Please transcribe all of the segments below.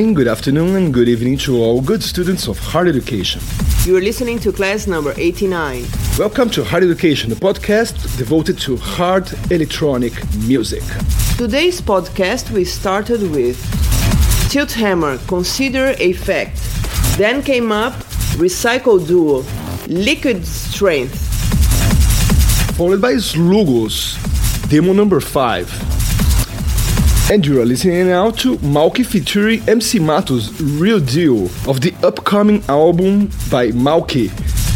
Morning, good afternoon, and good evening to all good students of hard education. You are listening to class number 89. Welcome to Hard Education, the podcast devoted to hard electronic music. Today's podcast we started with Tilthammer, Consider a Fact. Then came up Recycle Duo, Liquid Strength. Followed by Slugos, demo number 5. And you are listening now to Malke featuring MC Matos' Real Deal of the upcoming album by Malke,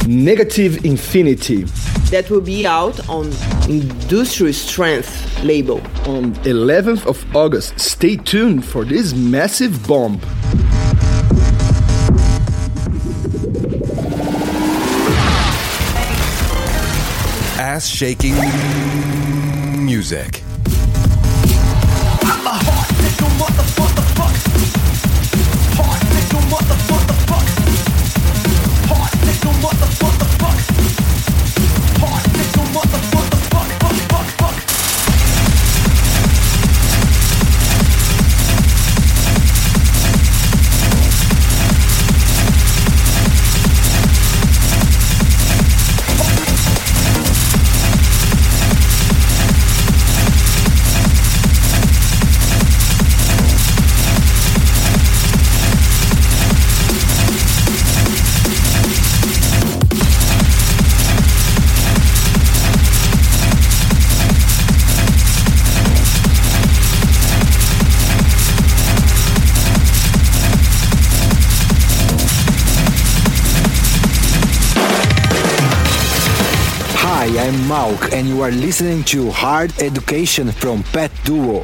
Negative Infinity. That will be out on Industry Strength label. On 11th of August, stay tuned for this massive bomb. Ass shaking music. Hi, I'm and you are listening to Hard Education from Pet Duo.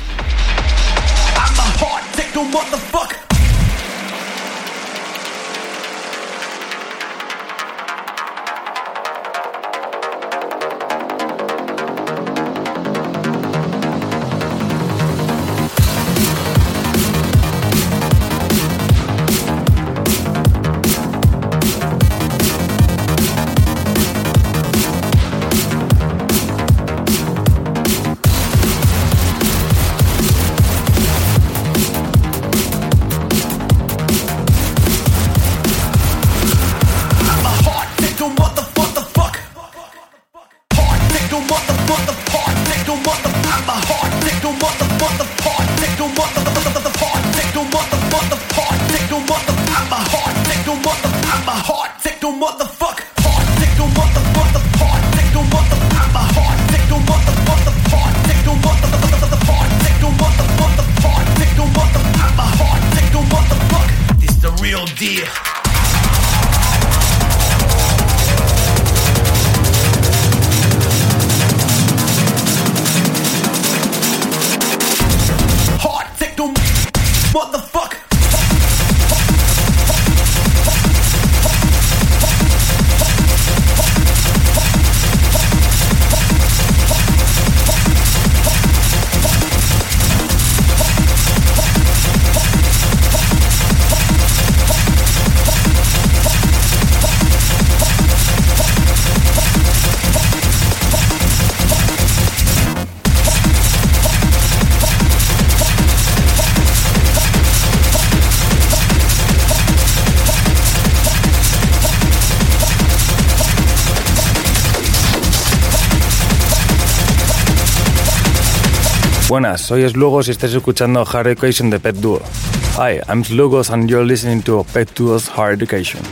Mother. Buenas, soy Slugos y estás escuchando Hard Education de Pet Duo. Hi, I'm Slugos and you're listening to Pet Duo's Hard Education.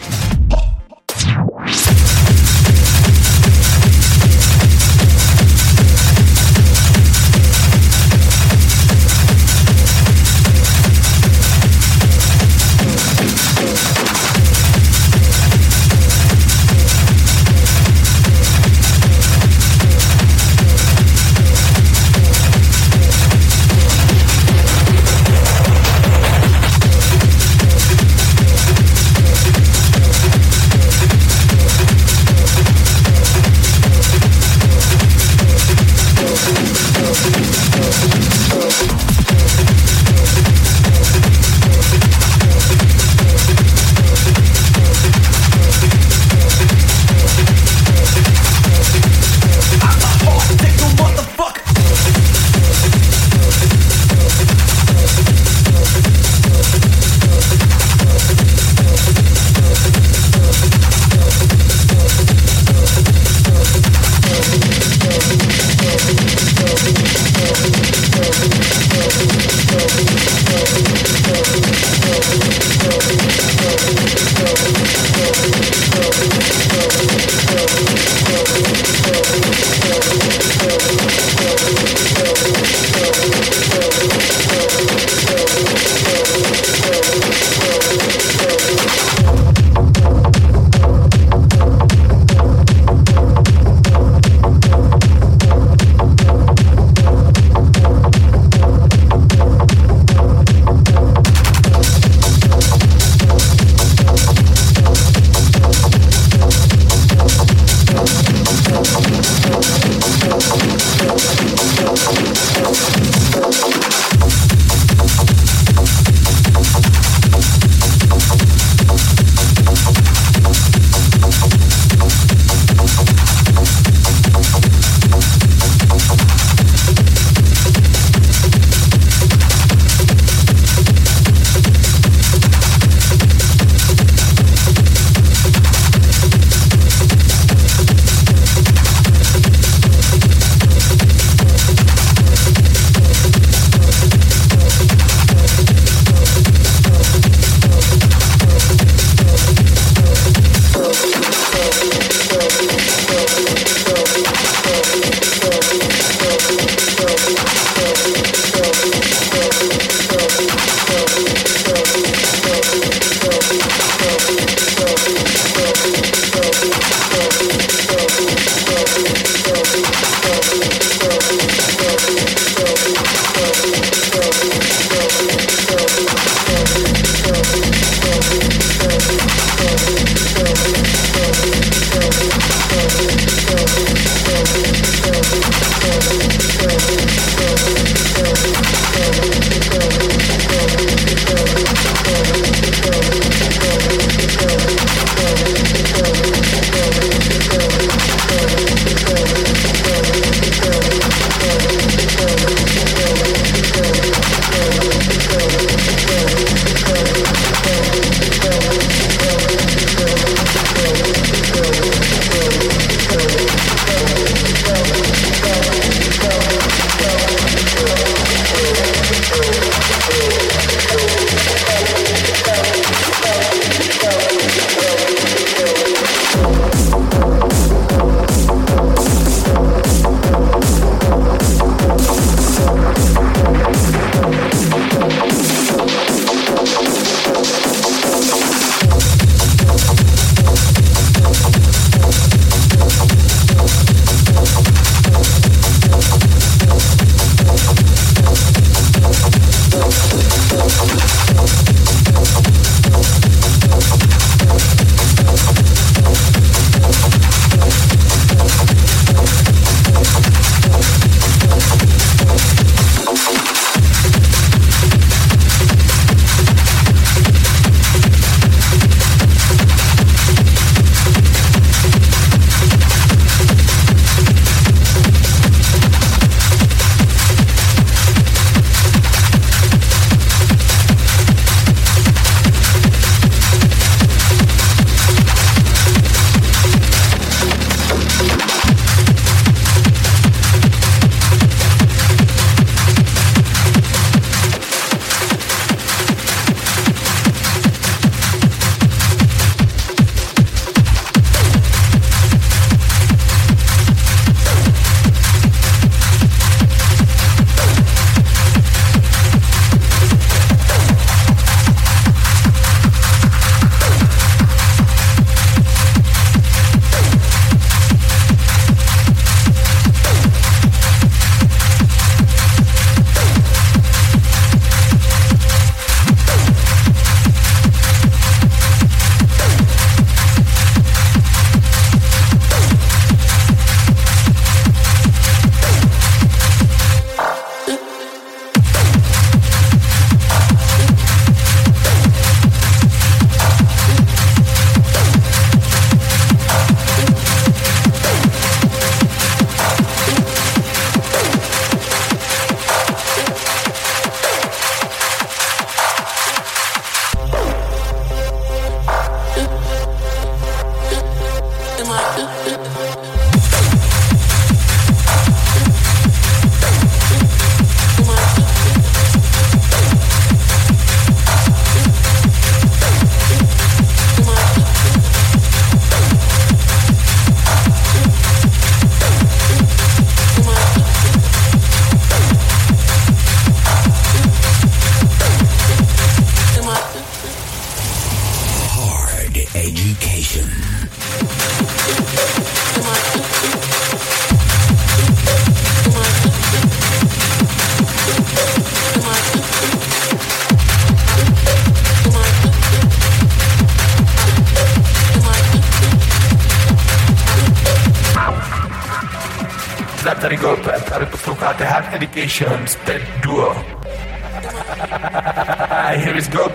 Education sped duo. Here is go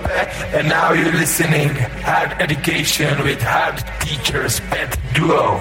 and now you're listening hard education with hard teachers pet duo.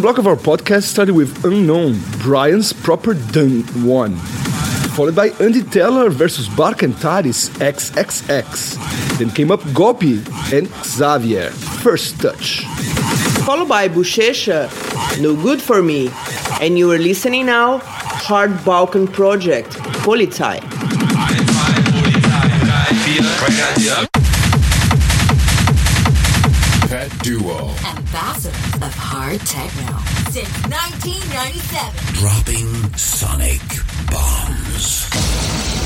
Second block of our podcast started with Unknown, Brian's Proper Dun 1, followed by Andi Teller versus Barka and Taris XXX. Then came up Golpe and Xavier, First Touch. Followed by Buchecha, uh, No Good For Me. And you are listening now, Hard Balkan Project, Polizei. Duo. Ambassadors of hard techno since 1997. Dropping sonic bombs.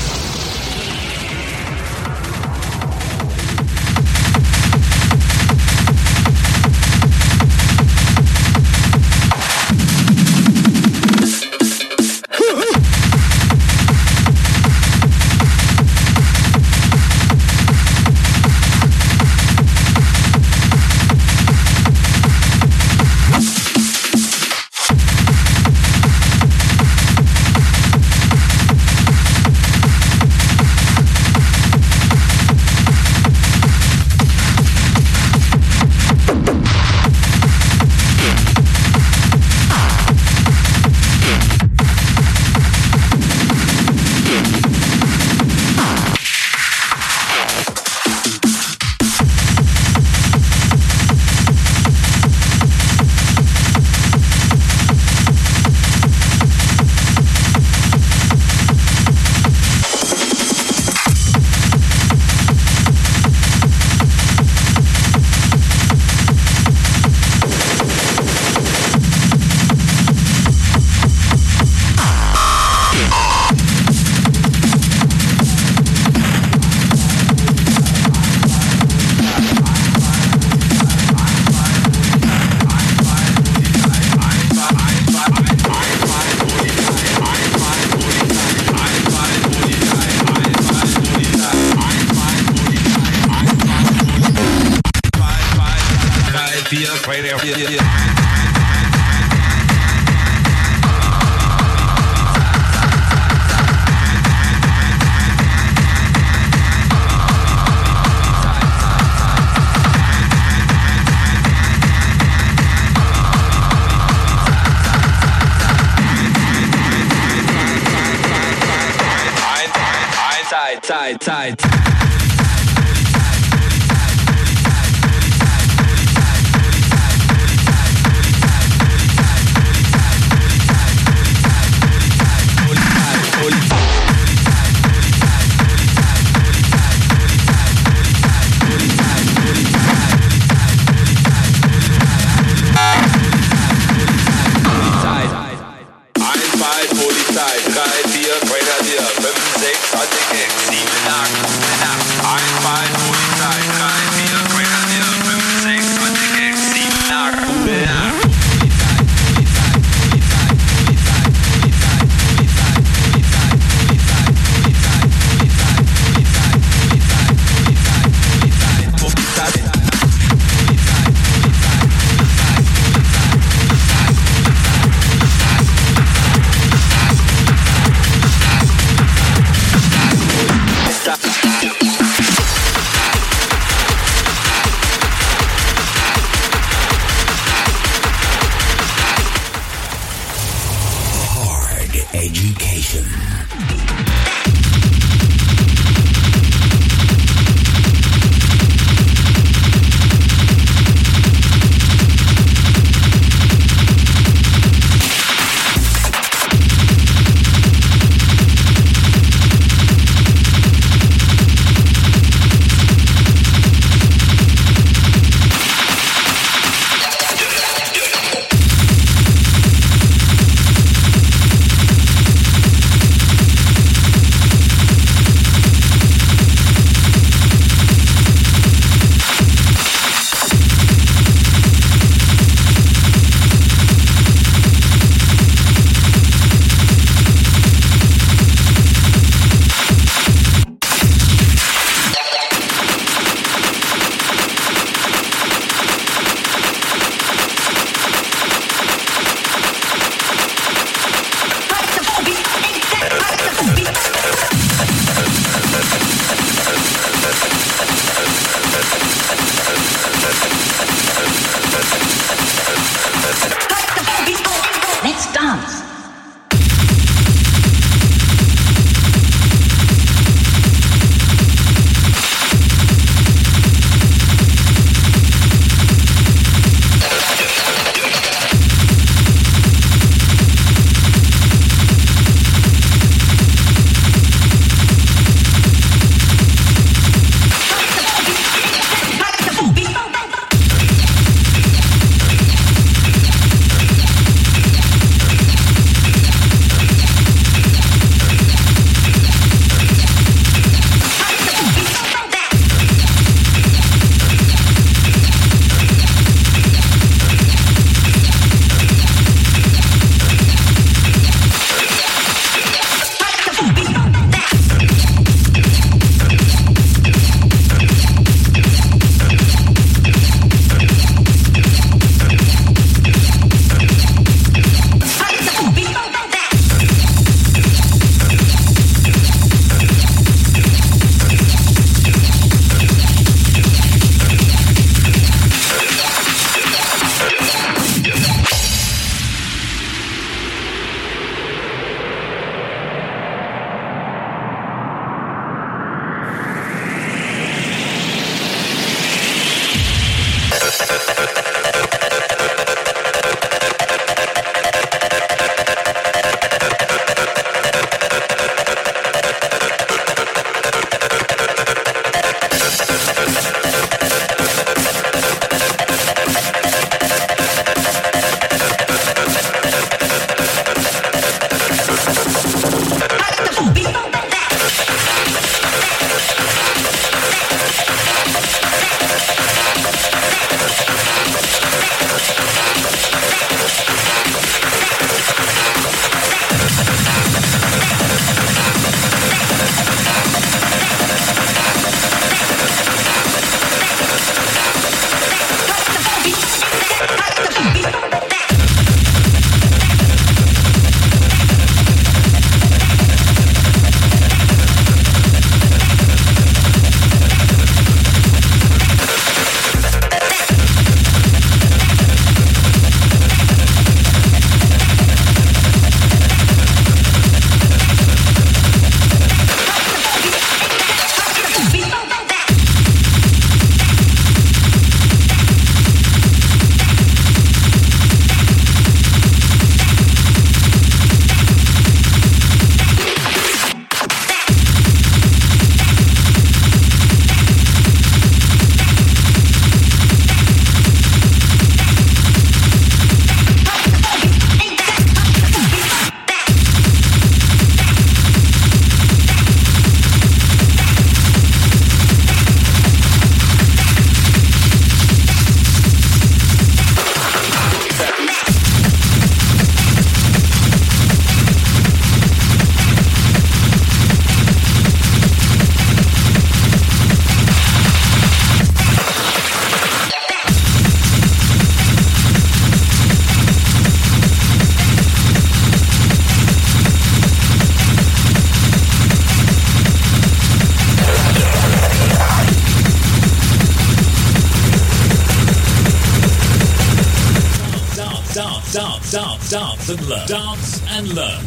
Dance, dance, dance, dance and learn. Dance and learn.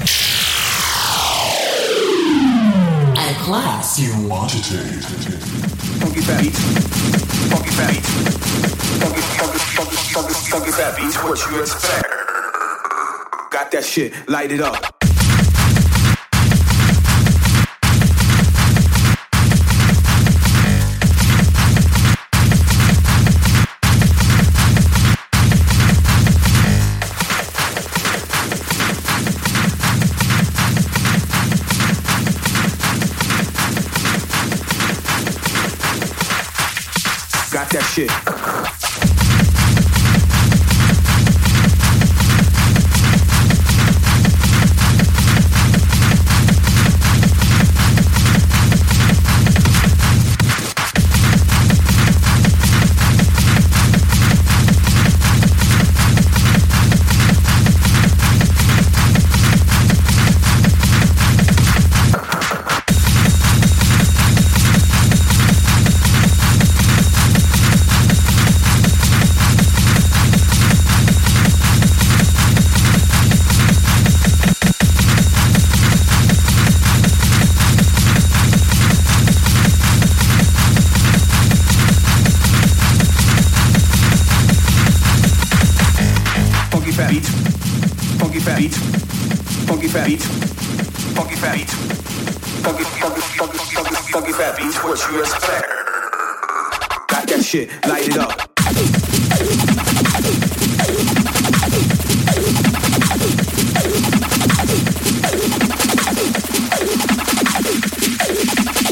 A class you want to take. Funky fat beats. Funky fat beats. Funky, funky, funky, funky, funky fat beats. What you expect? Got that shit, light it up. Shit.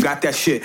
Got that shit.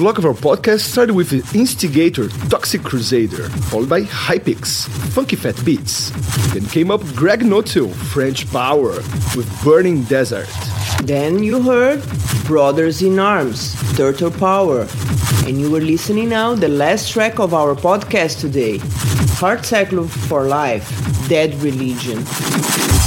Block of our podcast started with the instigator Toxic Crusader, followed by Hypix, Funky Fat Beats. Then came up Greg Notill, French Power, with Burning Desert. Then you heard Brothers in Arms, Turtle Power. And you were listening now the last track of our podcast today, Heart Cycle for Life, Dead Religion.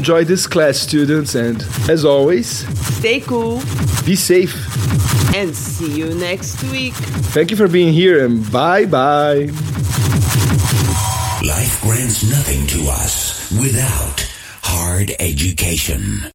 Hope you enjoyed this class, students, and as always, Stay cool be safe. and see you next week. Thank you for being here, and bye bye. Life grants nothing to us without hard education.